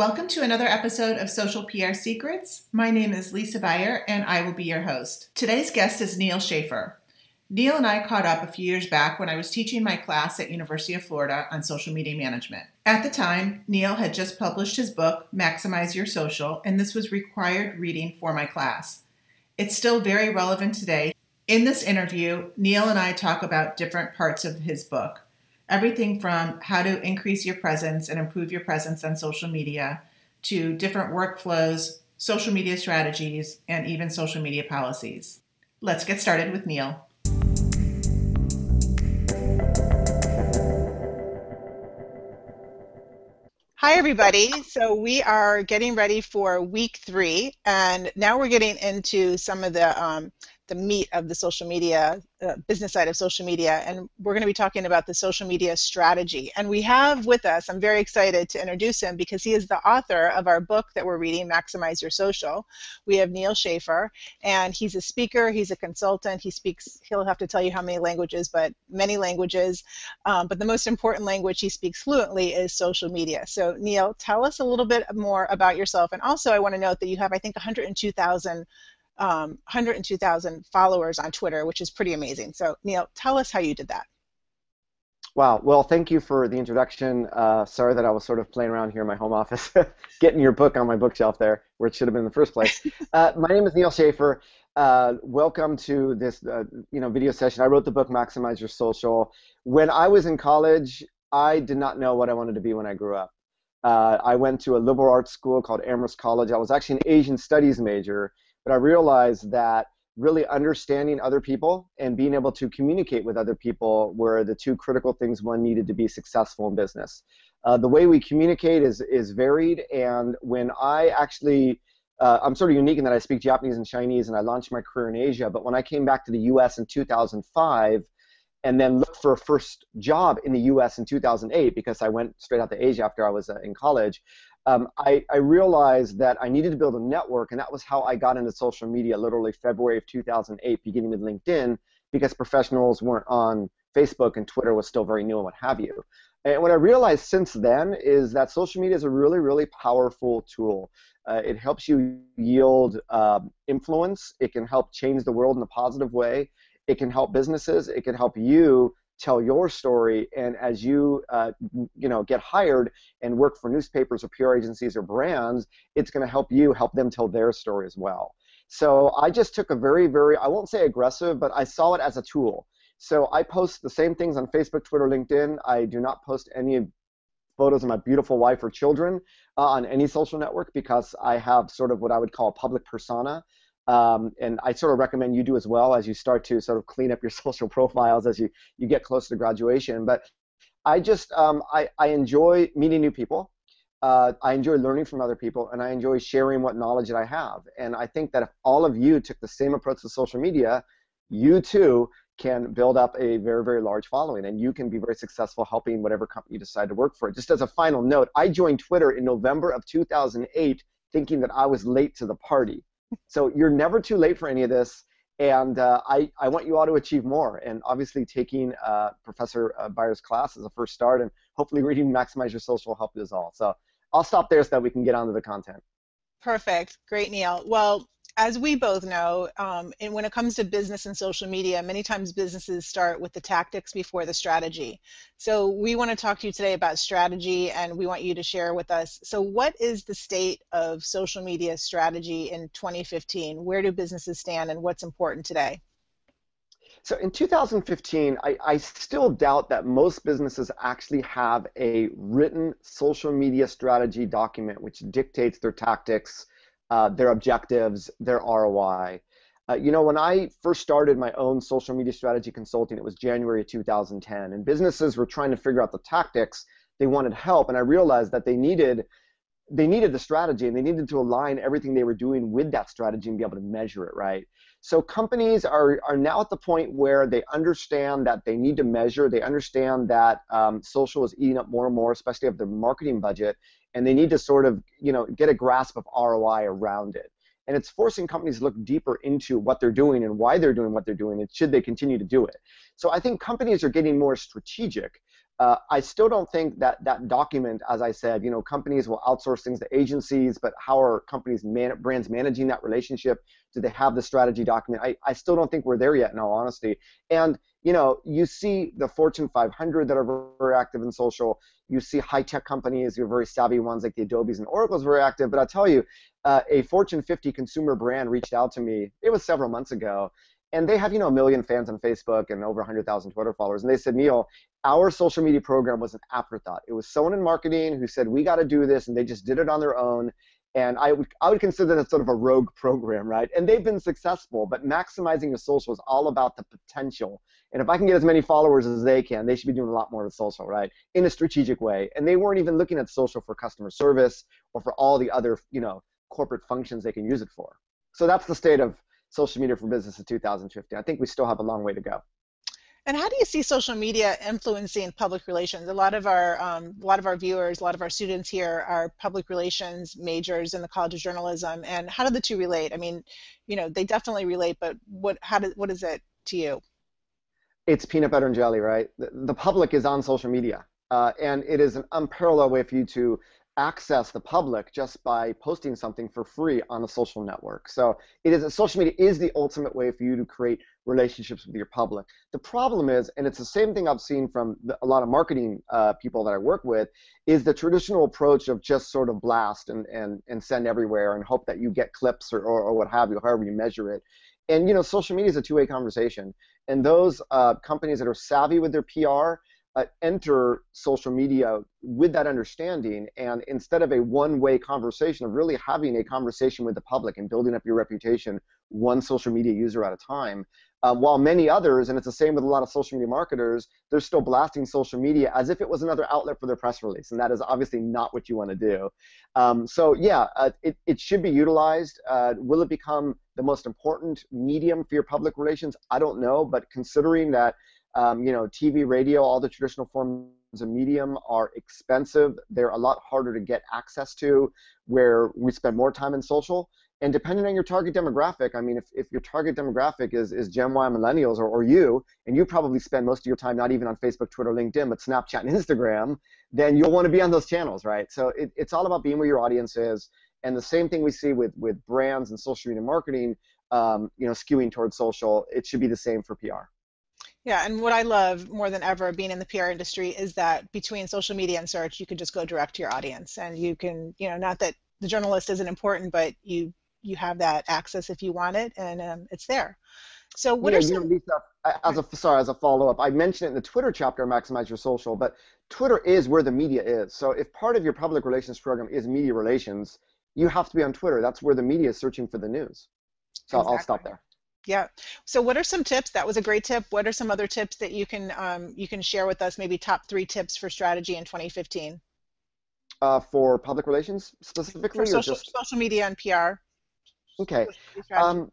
Welcome to another episode of Social PR Secrets. My name is Lisa Buyer, and I will be your host. Today's guest is Neal Schaefer. Neal and I caught up a few years back when I was teaching my class at University of Florida on social media management. At the time, Neal had just published his book, Maximize Your Social, and this was required reading for my class. It's still very relevant today. In this interview, Neal and I talk about different parts of his book everything from how to increase your presence and improve your presence on social media to different workflows, social media strategies, and even social media policies. Let's get started with Neal. Hi, everybody. So, we are getting ready for week three, and now we're getting into some of the um, the meat of the social media uh, business side of social media and we're going to be talking about the social media strategy. And we have with us i'm very excited to introduce him because he is the author of our book that we're reading maximize your social. We have neal schaefer and he's a speaker he's a consultant he speaks he'll have to tell you how many languages but many languages. Um, but the most important language he speaks fluently is social media. So neal tell us a little bit more about yourself and also i want to note that you have i think 102000 um, 102,000 followers on Twitter, which is pretty amazing. So, Neal, tell us how you did that. Wow. Well, thank you for the introduction. Uh, sorry that I was sort of playing around here in my home office, getting your book on my bookshelf there, where it should have been in the first place. Uh, my name is Neal Schaefer. Uh, welcome to this, uh, you know, video session. I wrote the book Maximize Your Social. When I was in college, I did not know what I wanted to be when I grew up. Uh, I went to a liberal arts school called Amherst College. I was actually an Asian studies major but I realized that really understanding other people and being able to communicate with other people were the two critical things one needed to be successful in business. Uh, the way we communicate is, is varied, and when I actually uh, I'm sort of unique in that I speak Japanese and Chinese, and I launched my career in Asia. But when I came back to the U.S. in 2005, and then looked for a first job in the U.S. in 2008, because I went straight out to Asia after I was uh, in college, um, I, I, realized that I needed to build a network, and that was how I got into social media literally February of 2008, beginning with LinkedIn, because professionals weren't on Facebook and Twitter was still very new and what have you. And what I realized since then is that social media is a really, really powerful tool. Uh, it helps you yield uh, influence. It can help change the world in a positive way. It can help businesses. It can help you tell your story and as you uh, you know get hired and work for newspapers or PR agencies or brands it's going to help you help them tell their story as well. So I just took a very very I won't say aggressive but I saw it as a tool. So I post the same things on Facebook Twitter LinkedIn. I do not post any photos of my beautiful wife or children uh, on any social network because I have sort of what I would call a public persona um, and I sort of recommend you do as well as you start to sort of clean up your social profiles as you, you get close to graduation. But I just um, I, I enjoy meeting new people. Uh, I enjoy learning from other people, and I enjoy sharing what knowledge that I have. And I think that if all of you took the same approach to social media, you too can build up a very, very large following, and you can be very successful helping whatever company you decide to work for. Just as a final note, I joined Twitter in November of 2008, thinking that I was late to the party. So you're never too late for any of this. And uh, I, I want you all to achieve more. And obviously, taking uh, Professor uh, Buyer's class is a first start, and hopefully, reading Maximize Your Social will help you as all. So I'll stop there so that we can get on to the content. Perfect. Great, Neal. Well, as we both know, um, and when it comes to business and social media, many times businesses start with the tactics before the strategy. So we want to talk to you today about strategy, and we want you to share with us. So, what is the state of social media strategy in 2015? Where do businesses stand, and what's important today? So in 2015, I, I, still doubt that most businesses actually have a written social media strategy document which dictates their tactics uh, their objectives, their ROI. Uh, you know, when I first started my own social media strategy consulting, it was January of 2010, and businesses were trying to figure out the tactics. They wanted help, and I realized that they needed they needed the strategy and they needed to align everything they were doing with that strategy and be able to measure it right. So companies are, are now at the point where they understand that they need to measure. They understand that um, social is eating up more and more, especially of their marketing budget, and they need to sort of you know get a grasp of ROI around it. And it's forcing companies to look deeper into what they're doing and why they're doing what they're doing and should they continue to do it. So I think companies are getting more strategic. uh, I still don't think that that document, as I said, you know, companies will outsource things to agencies, but how are companies, man- brands managing that relationship? Do they have the strategy document? I, I still don't think we're there yet, in all honesty. And you know, you see the Fortune 500 that are very active in social. You see high-tech companies, your very savvy ones like the Adobe's and Oracle's very active. But I'll tell you, uh, a Fortune 50 consumer brand reached out to me. It was several months ago, and they have you know a million fans on Facebook and over 100,000 Twitter followers. And they said, Neal, our social media program was an afterthought. It was someone in marketing who said we got to do this, and they just did it on their own. And I would I would consider that sort of a rogue program, right? And they've been successful, but maximizing your social is all about the potential. And if I can get as many followers as they can, they should be doing a lot more with social, right? In a strategic way. And they weren't even looking at social for customer service or for all the other, you know, corporate functions they can use it for. So that's the state of social media for business in 2015. I think we still have a long way to go. And how do you see social media influencing public relations? A lot of our um, a lot of our viewers, a lot of our students here are public relations majors in the College of Journalism. And how do the two relate? I mean, you know, they definitely relate, but what how do, what is it to you? It's peanut butter and jelly, right? The, the public is on social media, uh, and it is an unparalleled way for you to access the public just by posting something for free on a social network. So it is social media is the ultimate way for you to create relationships with your public. The problem is, and it's the same thing I've seen from the, a lot of marketing uh, people that I work with, is the traditional approach of just sort of blast and, and, and send everywhere and hope that you get clips or, or, or what have you, however you measure it. And you know, social media is a two-way conversation, and those uh, companies that are savvy with their PR uh, enter social media with that understanding and instead of a one-way conversation of really having a conversation with the public and building up your reputation one social media user at a time um, while many others and it's the same with a lot of social media marketers they're still blasting social media as if it was another outlet for their press release and that is obviously not what you want to do. Um, so yeah uh, it, it should be utilized uh, will it become the most important medium for your public relations? I don't know but considering that um, you know, TV, radio, all the traditional forms of medium are expensive. They're a lot harder to get access to, where we spend more time in social. And depending on your target demographic, I mean, if, if your target demographic is, is Gen Y millennials or, or you, and you probably spend most of your time not even on Facebook, Twitter, LinkedIn, but Snapchat and Instagram, then you'll want to be on those channels, right? So it, it's all about being where your audience is. And the same thing we see with, with brands and social media marketing, um, you know, skewing towards social, it should be the same for PR. Yeah, and what I love more than ever being in the PR industry is that between social media and search, you can just go direct to your audience, and you can, you know, not that the journalist isn't important, but you you have that access if you want it, and um, it's there. So what yeah, are some? You know, Lisa, as a sorry, as a follow up, I mentioned it in the Twitter chapter, maximize your social, but Twitter is where the media is. So if part of your public relations program is media relations, you have to be on Twitter. That's where the media is searching for the news. So exactly. I'll stop there. Yeah. So what are some tips? That was a great tip. What are some other tips that you can um, you can share with us? Maybe top three tips for strategy in 2015. Uh, for public relations specifically, for social, or just social media and PR. Okay. Um,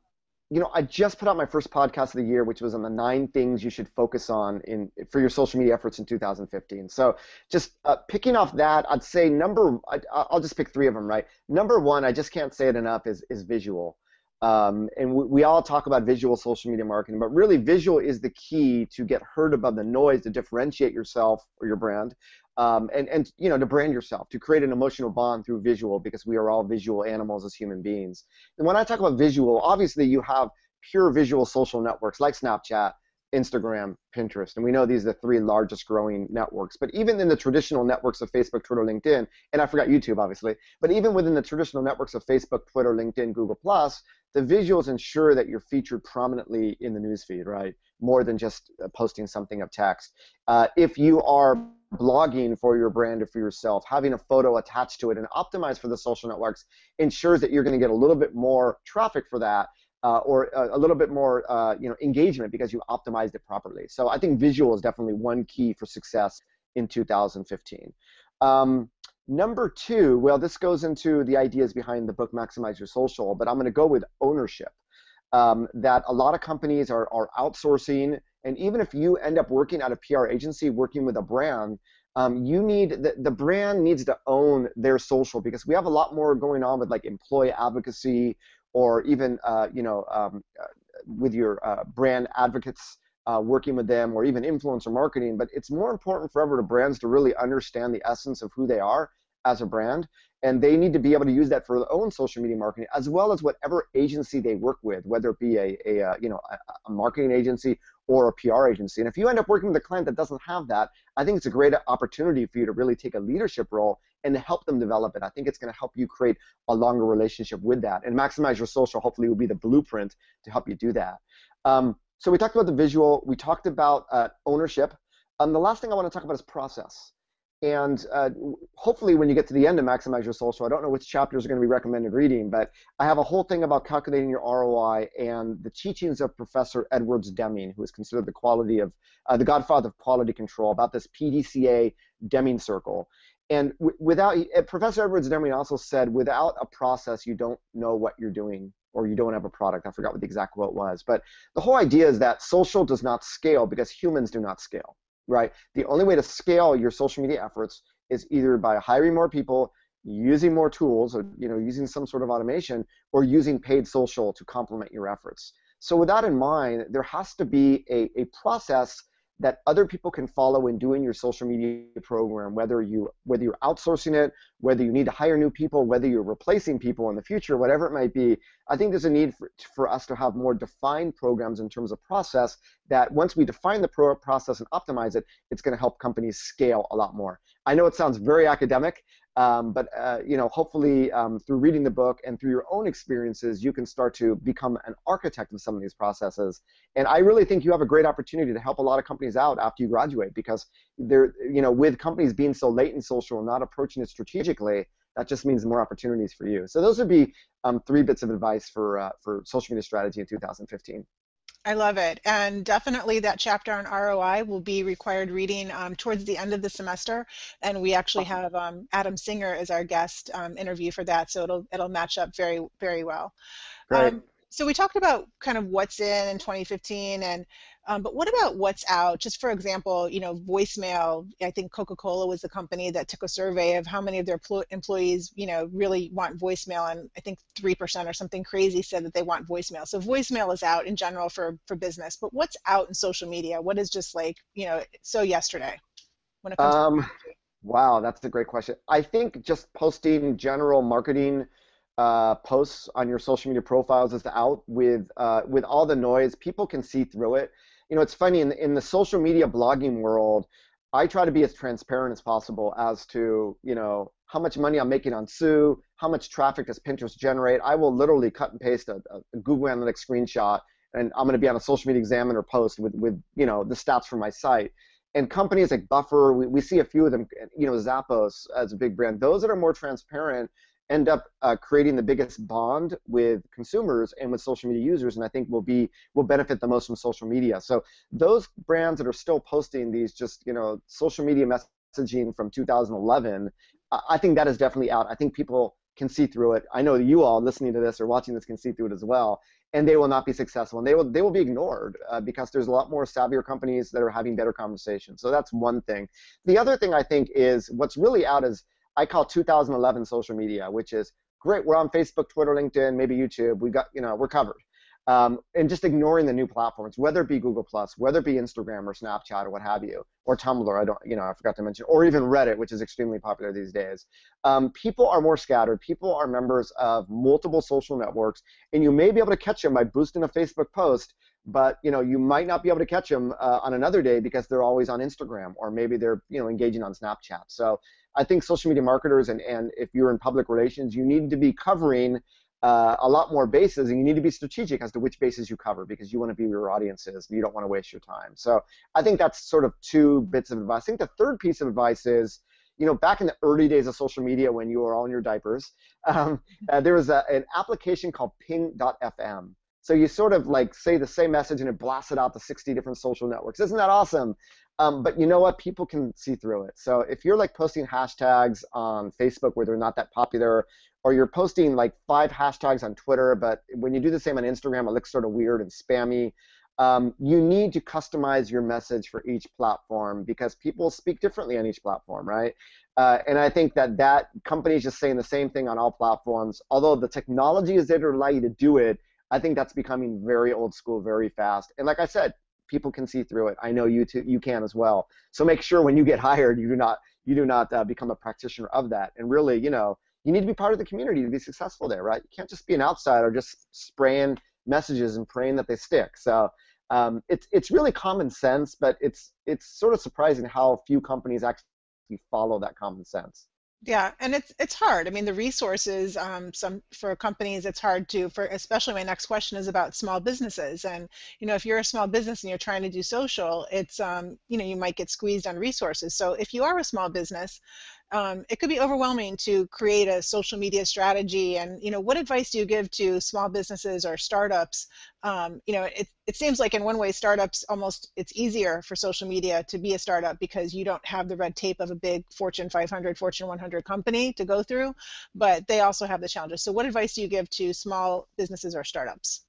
you know, I just put out my first podcast of the year, which was on the nine things you should focus on in for your social media efforts in 2015. So, just uh, picking off that, I'd say number. I, will just pick three of them, right? Number one, I just can't say it enough, is is visual. Um, and we, we, all talk about visual social media marketing, but really visual is the key to get heard above the noise, to differentiate yourself or your brand, um, and, and you know to brand yourself, to create an emotional bond through visual because we are all visual animals as human beings. And when I talk about visual, obviously you have pure visual social networks like Snapchat, Instagram, Pinterest. And we know these are the three largest growing networks. But even in the traditional networks of Facebook, Twitter, LinkedIn, and I forgot YouTube, obviously, but even within the traditional networks of Facebook, Twitter, LinkedIn, Google, the visuals ensure that you're featured prominently in the newsfeed, right? More than just uh, posting something of text. Uh, if you are blogging for your brand or for yourself, having a photo attached to it and optimized for the social networks ensures that you're going to get a little bit more traffic for that uh, or a, a, little bit more uh, you know engagement because you optimized it properly. So I think visual is definitely one key for success in 2015. Um, number two, well, this goes into the ideas behind the book Maximize Your Social, but I'm going to go with ownership. Um, that a lot of companies are, are outsourcing, and even if you end up working at a PR agency, working with a brand, um, you need the, the brand needs to own their social because we have a lot more going on with like employee advocacy or even uh, you know um, uh, with your uh, brand advocates uh, working with them or even influencer marketing, but it's more important forever to brands to really understand the essence of who they are as a brand and they need to be able to use that for their own social media marketing as well as whatever agency they work with whether it be a, a, a you know a, a, marketing agency or a pr agency. And if you end up working with a client that doesn't have that i think it's a great opportunity for you to really take a leadership role and help them develop it. I think it's going to help you create a longer relationship with that and maximize your social hopefully will be the blueprint to help you do that. Um, so we talked about the visual we talked about uh, ownership. Um, the last thing i want to talk about is process. And uh, hopefully, when you get to the end of Maximize Your Social, I don't know which chapters are going to be recommended reading, but I have a whole thing about calculating your ROI and the teachings of Professor Edwards Deming, who is considered the quality of uh, the godfather of quality control, about this PDCA Deming circle. And without uh, Professor Edwards Deming also said, without a process, you don't know what you're doing or you don't have a product. I forgot what the exact quote was, but the whole idea is that social does not scale because humans do not scale right? The only way to scale your social media efforts is either by hiring more people, using more tools, or you know, using some sort of automation, or using paid social to complement your efforts. So with that in mind, there has to be a, a process that other people can follow in doing your social media program, whether you whether you're outsourcing it, whether you need to hire new people, whether you're replacing people in the future, whatever it might be. I think there's a need for, for us to have more defined programs in terms of process that once we define the pro- process and optimize it, it's going to help companies scale a lot more. I know it sounds very academic, um, but uh, you know, hopefully, um, through reading the book and through your own experiences, you can start to become an architect of some of these processes. And I really think you have a great opportunity to help a lot of companies out after you graduate, because they're, you know, with companies being so late in social and not approaching it strategically, that just means more opportunities for you. So those would be um, three bits of advice for uh, for social media strategy in 2015. I love it. And definitely that chapter on ROI will be required reading um, towards the end of the semester. And we actually have um, Adam Singer as our guest um, interview for that. So it'll, it'll match up very, very well. Right. Um, so we talked about kind of what's in in 2015 and um, but what about what's out? Just for example, you know, voicemail. I think Coca-Cola was the company that took a survey of how many of their employees, you know, really want voicemail, and I think three percent or something crazy said that they want voicemail. So voicemail is out in general for for business. But what's out in social media? What is just like, you know, so yesterday when it comes um, to Wow, that's a great question. I think just posting general marketing uh, posts on your social media profiles is out with uh, with all the noise. People can see through it you know, it's funny in the, in the social media blogging world. I try to be as transparent as possible as to, you know, how much money I'm making on Sue, how much traffic does Pinterest generate. I will literally cut and paste a, a Google Analytics screenshot, and I'm going to be on a Social Media Examiner post with, with, you know, the stats from my site. And companies like Buffer, we, we see a few of them, you know, Zappos as a big brand. Those that are more transparent end up uh, creating the biggest bond with consumers and with social media users and i think will be will benefit the most from social media. So those brands that are still posting these just you know social media messaging from 2011 i think that is definitely out. I think people can see through it. I know you all listening to this or watching this can see through it as well and they will not be successful and they will they will be ignored uh, because there's a lot more savvier companies that are having better conversations. So that's one thing. The other thing i think is what's really out is I call 2011 social media, which is great. We're on Facebook, Twitter, LinkedIn, maybe YouTube. We got, you know, we're covered. Um, and just ignoring the new platforms, whether it be Google Plus, whether it be Instagram or Snapchat or what have you, or Tumblr. I don't, you know, I forgot to mention, or even Reddit, which is extremely popular these days. Um, people are more scattered. People are members of multiple social networks, and you may be able to catch them by boosting a Facebook post, but you know, you might not be able to catch them uh, on another day because they're always on Instagram, or maybe they're, you know, engaging on Snapchat. So I think social media marketers and, and if you're in public relations, you need to be covering uh, a lot more bases and you need to be strategic as to which bases you cover because you want to be where your audience is. You don't want to waste your time. So I think that's sort of two bits of advice. I think the third piece of advice is, you know, back in the early days of social media when you were all in your diapers, um, uh, there was a, an application called ping.fm. So you sort of like say the same message and it blasts it out to 60 different social networks. Isn't that awesome? Um, but you know what? People can see through it. So if you're like posting hashtags on Facebook where they're not that popular, or you're posting like five hashtags on Twitter, but when you do the same on Instagram, it looks sort of weird and spammy. Um, you need to customize your message for each platform because people speak differently on each platform, right? Uh, and I think that that companies just saying the same thing on all platforms, although the technology is there to allow you to do it, I think that's becoming very old school very fast. And like I said, people can see through it. I know you too, you can as well. So make sure when you get hired, you do not you do not uh, become a practitioner of that. And really, you know, you need to be part of the community to be successful there, right? You can't just be an outsider, just spraying messages and praying that they stick. So um, it's it's really common sense, but it's it's sort of surprising how few companies actually follow that common sense. Yeah, and it's it's hard. I mean, the resources, um, some for companies, it's hard to. For especially, my next question is about small businesses, and you know, if you're a small business and you're trying to do social, it's um, you know, you might get squeezed on resources. So if you are a small business, um, it could be overwhelming to create a social media strategy. And you know, what advice do you give to small businesses or startups? Um, you know, it, it seems like in one way, startups almost it's easier for social media to be a startup because you don't have the red tape of a big Fortune 500, Fortune 100 company to go through, but they also have the challenges. So, what advice do you give to small businesses or startups?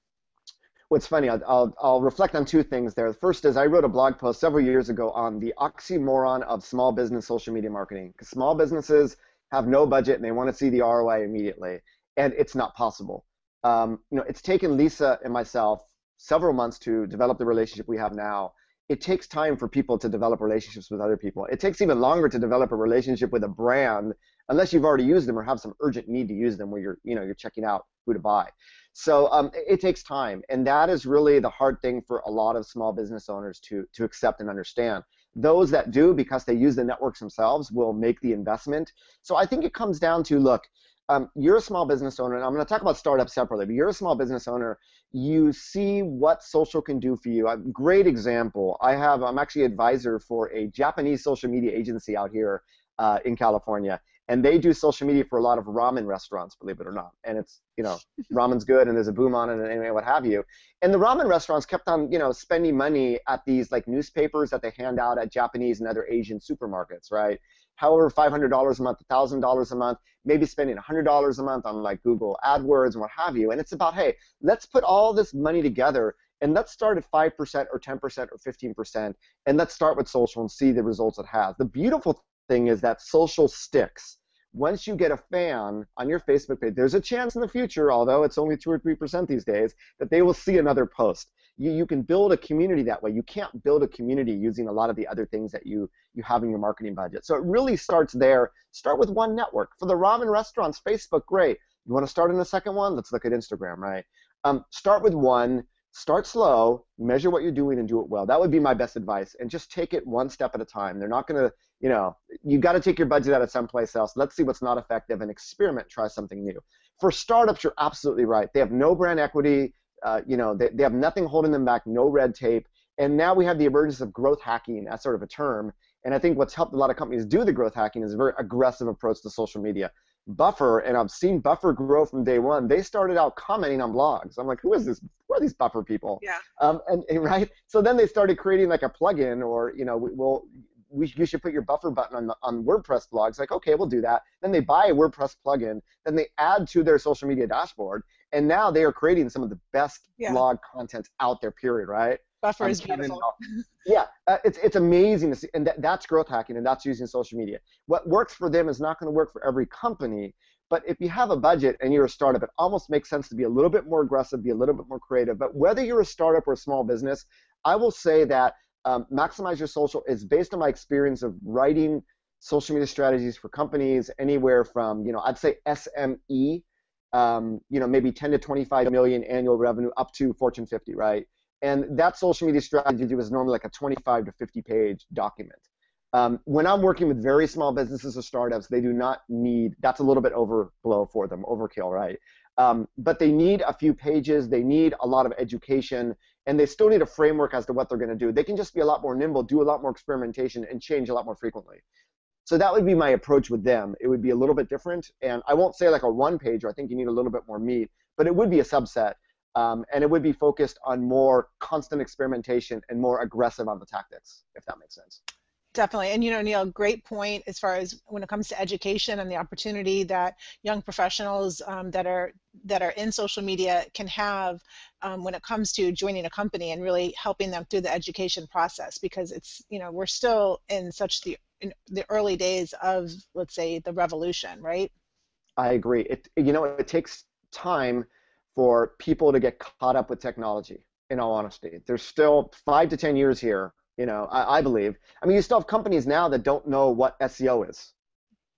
What's funny, I'll, I'll, I'll, reflect on two things there. The first is I wrote a blog post several years ago on the oxymoron of small business social media marketing. Because small businesses have no budget and they want to see the ROI immediately, and it's not possible. Um, you know, it's taken Lisa and myself several months to develop the relationship we have now. It takes time for people to develop relationships with other people. It takes even longer to develop a relationship with a brand unless you've already used them or have some urgent need to use them where you're, you know, you're checking out who to buy. So um, it, it takes time, and that is really the hard thing for a lot of small business owners to to accept and understand. Those that do, because they use the networks themselves, will make the investment. So I think it comes down to look. Um, you're a small business owner, and I'm going to talk about startups separately, but you're a small business owner. You see what social can do for you. A great example. I have. I'm actually advisor for a Japanese social media agency out here uh, in California, and they do social media for a lot of ramen restaurants, believe it or not. And it's you know ramen's good, and there's a boom on it, and anyway, what have you. And the ramen restaurants kept on you know spending money at these like newspapers that they hand out at Japanese and other Asian supermarkets, right? However, $500 a month, $1,000 a month, maybe spending $100 a month on like Google AdWords and what have you. And it's about, hey, let's put all this money together and let's start at 5% or 10% or 15% and let's start with social and see the results it has. The beautiful thing is that social sticks once you get a fan on your Facebook page, there's a chance in the future, although it's only 2 or 3% these days, that they will see another post. You, you can build a community that way. You can't build a community using a lot of the other things that you, you have in your marketing budget. So it really starts there. Start with one network. For the ramen restaurants, Facebook, great. You want to start in the second one? Let's look at Instagram, right? Um, start with one start slow, measure what you're doing, and do it well. That would be my best advice. And just take it one step at a time. They're not going to, you know, you've got to take your budget out of someplace else. Let's see what's not effective and experiment, try something new. For startups, you're absolutely right. They have no brand equity. Uh, you know, they, they have nothing holding them back, no red tape. And now we have the emergence of growth hacking as sort of a term. And I think what's helped a lot of companies do the growth hacking is a very aggressive approach to social media. Buffer, and I've seen Buffer grow from day one. They started out commenting on blogs. I'm like, who is this? Who are these Buffer people? Yeah. Um, and, and right. So then they started creating like a plugin, or you know, we, will we, you should put your buffer button on, the, on WordPress blogs. Like, okay, we'll do that. Then they buy a WordPress plugin. Then they add to their social media dashboard, and now they are creating some of the best yeah. blog content out there. Period. Right. Buffer is beautiful. yeah, uh, it's it's amazing to see, and that, that's growth hacking, and that's using social media. What works for them is not going to work for every company. But if you have a budget and you're a startup, it almost makes sense to be a little bit more aggressive, be a little bit more creative. But whether you're a startup or a small business, I will say that um, maximize your social is based on my experience of writing social media strategies for companies anywhere from you know I'd say SME, um, you know maybe 10 to 25 million annual revenue up to Fortune 50, right? And that social media strategy was normally like a 25 to 50 page document. Um, when I'm working with very small businesses or startups, they do not need, that's a little bit overblow for them, overkill, right? Um, but they need a few pages, they need a lot of education, and they still need a framework as to what they're going to do. They can just be a lot more nimble, do a lot more experimentation, and change a lot more frequently. So that would be my approach with them. It would be a little bit different, and I won't say like a one page, I think you need a little bit more meat, but it would be a subset. Um, and it would be focused on more constant experimentation and more aggressive on the tactics, if that makes sense. Definitely. And you know, Neal, great point as far as when it comes to education and the opportunity that young professionals um, that are that are in social media can have um, when it comes to joining a company and really helping them through the education process because it's you know we're still in such the in the early days of let's say the revolution, right? I agree. It you know it takes time for people to get caught up with technology. In all honesty, there's still five to ten years here. You know, I, I believe. I mean, you still have companies now that don't know what SEO is.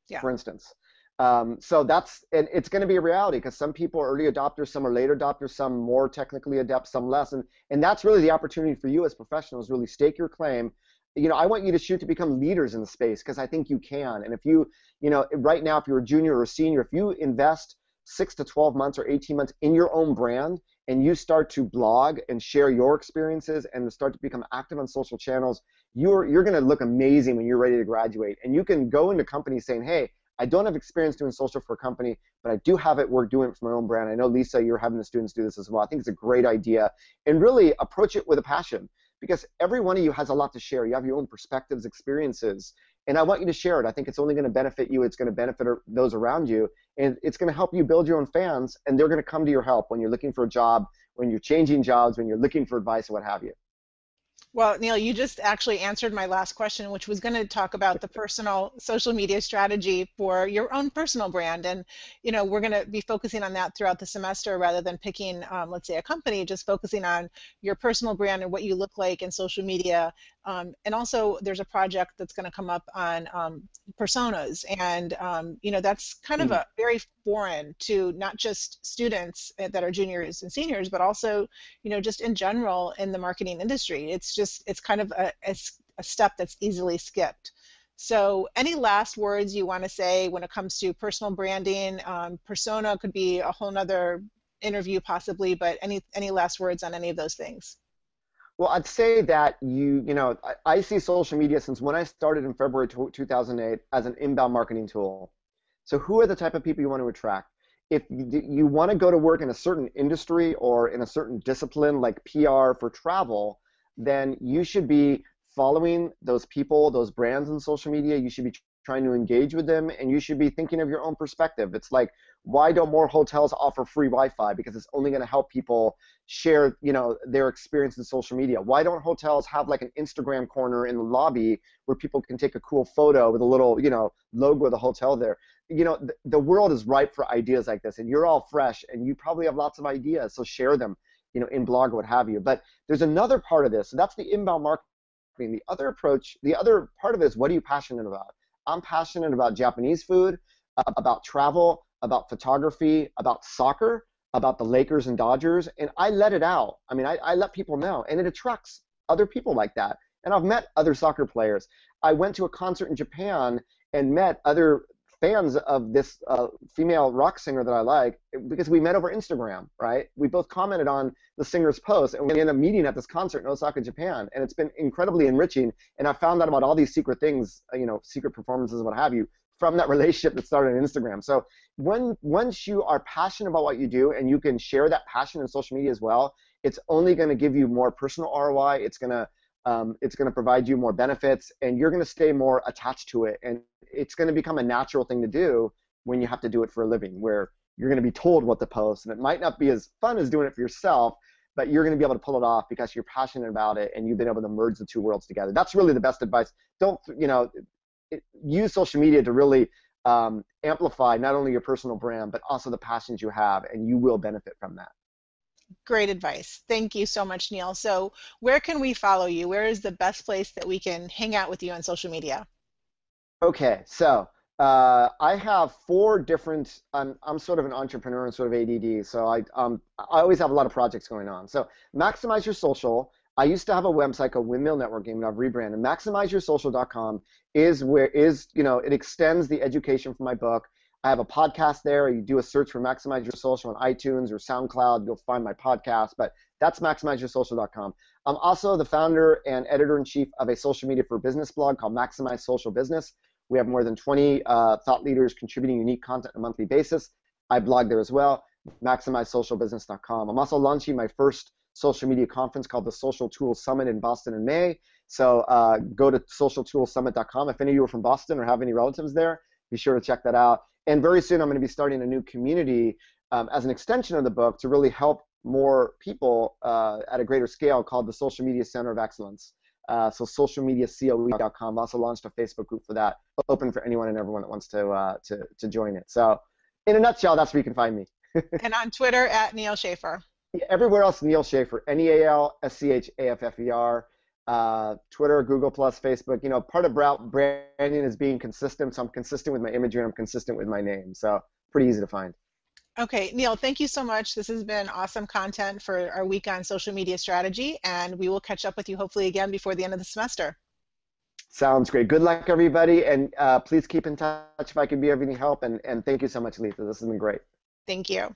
Yeah. For instance. Um, so that's and it's going to be a reality because some people are early adopters, some are later adopters, some more technically adept, some less, and and that's really the opportunity for you as professionals. Really stake your claim. You know, I want you to shoot to become leaders in the space because I think you can. And if you, you know, right now, if you're a junior or a senior, if you invest six to 12 months or 18 months in your own brand and you start to blog and share your experiences and start to become active on social channels, you're you're going to look amazing when you're ready to graduate. And you can go into companies saying, "Hey, I don't have experience doing social for a company, but I do have it work doing it for my own brand. I know Lisa, you're having the students do this as well. I think it's a great idea, and really approach it with a passion because every one of you has a lot to share. You have your own perspectives, experiences, and I want you to share it. I think it's only going to benefit you. It's going to benefit er, those around you, and it's going to help you build your own fans. And they're going to come to your help when you're looking for a job, when you're changing jobs, when you're looking for advice, and what have you. Well, Neal, you just actually answered my last question, which was going to talk about the personal social media strategy for your own personal brand. And, you know, we're going to be focusing on that throughout the semester rather than picking, um, let's say, a company, just focusing on your personal brand and what you look like in social media. Um, and also, there's a project that's going to come up on um, personas. And, um, you know, that's kind mm. of hmm. a very foreign to not just students eh, that are juniors and seniors, but also, you know, just in general in the marketing industry. It's just it's kind of a, a, a step that's easily skipped. So, any last words you want to say when it comes to personal branding? Um, persona could be a whole nother interview possibly, but any any last words on any of those things? Well, I'd say that you you know I, I see social media since when I started in February 2008 as an inbound marketing tool. So, who are the type of people you want to attract? If you, want to go to work in a certain industry or in a certain discipline like PR for travel, then you should be following those people, those brands in social media. You should be trying to engage with them and you should be thinking of your own perspective. It's like, why don't more hotels offer free Wi-Fi? Because it's only going to help people share, you know, their experience in social media. Why don't hotels have like an Instagram corner in the lobby where people can take a cool photo with a little, you know, logo of the hotel there? You know, th- the world is ripe for ideas like this and you're all fresh and you probably have lots of ideas, so share them you know, in blog or what have you. But there's another part of this, and that's the inbound marketing. The other approach, the other part of it is what are you passionate about? I'm passionate about Japanese food, about travel, about photography, about soccer, about the Lakers and Dodgers, and I let it out. I mean, I, I let people know, and it attracts other people like that. And I've met other soccer players. I went to a concert in Japan and met other fans of this uh, female rock singer that I like because we met over Instagram, right? We both commented on the singer's post, and we ended up meeting at this concert in Osaka, Japan, and it's been incredibly enriching. And I found out about all these secret things, uh, you know, secret performances, what have you, from that relationship that started on Instagram. So when once you are passionate about what you do and you can share that passion in social media as well, it's only going to give you more personal ROI. It's going to um, it's going to provide you more benefits, and you're going to stay more attached to it. And it's going to become a natural thing to do when you have to do it for a living, where you're going to be told what to post, and it might not be as fun as doing it for yourself, but you're going to be able to pull it off because you're passionate about it and you've been able to merge the two worlds together. That's really the best advice. Don't you know? Use social media to really um, amplify not only your personal brand but also the passions you have, and you will benefit from that. Great advice. Thank you so much, Neal. So, where can we follow you? Where is the best place that we can hang out with you on social media? Okay, so uh, I have four different. I'm I'm sort of an entrepreneur and sort of ADD, so I um I always have a lot of projects going on. So maximize your social. I used to have a website called Windmill Networking, and I've rebranded. MaximizeYourSocial.com is where is you know it extends the education from my book. I have a podcast there. You do a search for Maximize Your Social on iTunes or SoundCloud, you'll find my podcast. But that's MaximizeYourSocial.com. I'm also the founder and editor in chief of a social media for business blog called Maximize Social Business. We have more than 20 uh, thought leaders contributing unique content on a monthly basis. I blog there as well, maximizesocialbusiness.com. I'm also launching my first social media conference called the Social Tools Summit in Boston in May. So uh, go to socialtoolsummit.com. If any of you are from Boston or have any relatives there, be sure to check that out. And very soon I'm going to be starting a new community um, as an extension of the book to really help more people uh, at a greater scale called the Social Media Center of Excellence. Uh, so socialmediacoe.com. Also launched a Facebook group for that, open for anyone and everyone that wants to uh, to to join it. So, in a nutshell, that's where you can find me. and on Twitter at Neal Schaefer. everywhere else, Neal Schaefer, N-E-A-L S-C-H-A-F-F-E-R. Uh, Twitter, Google Plus, Facebook. You know, part of branding is being consistent. So I'm consistent with my imagery and I'm consistent with my name. So pretty easy to find. Okay, Neal, thank you so much. This has been awesome content for our week on social media strategy, and we will catch up with you hopefully again before the end of the semester. Sounds great. Good luck, everybody, and uh, please keep in touch if I can be of any help. And, and thank you so much, Lisa. This has been great. Thank you.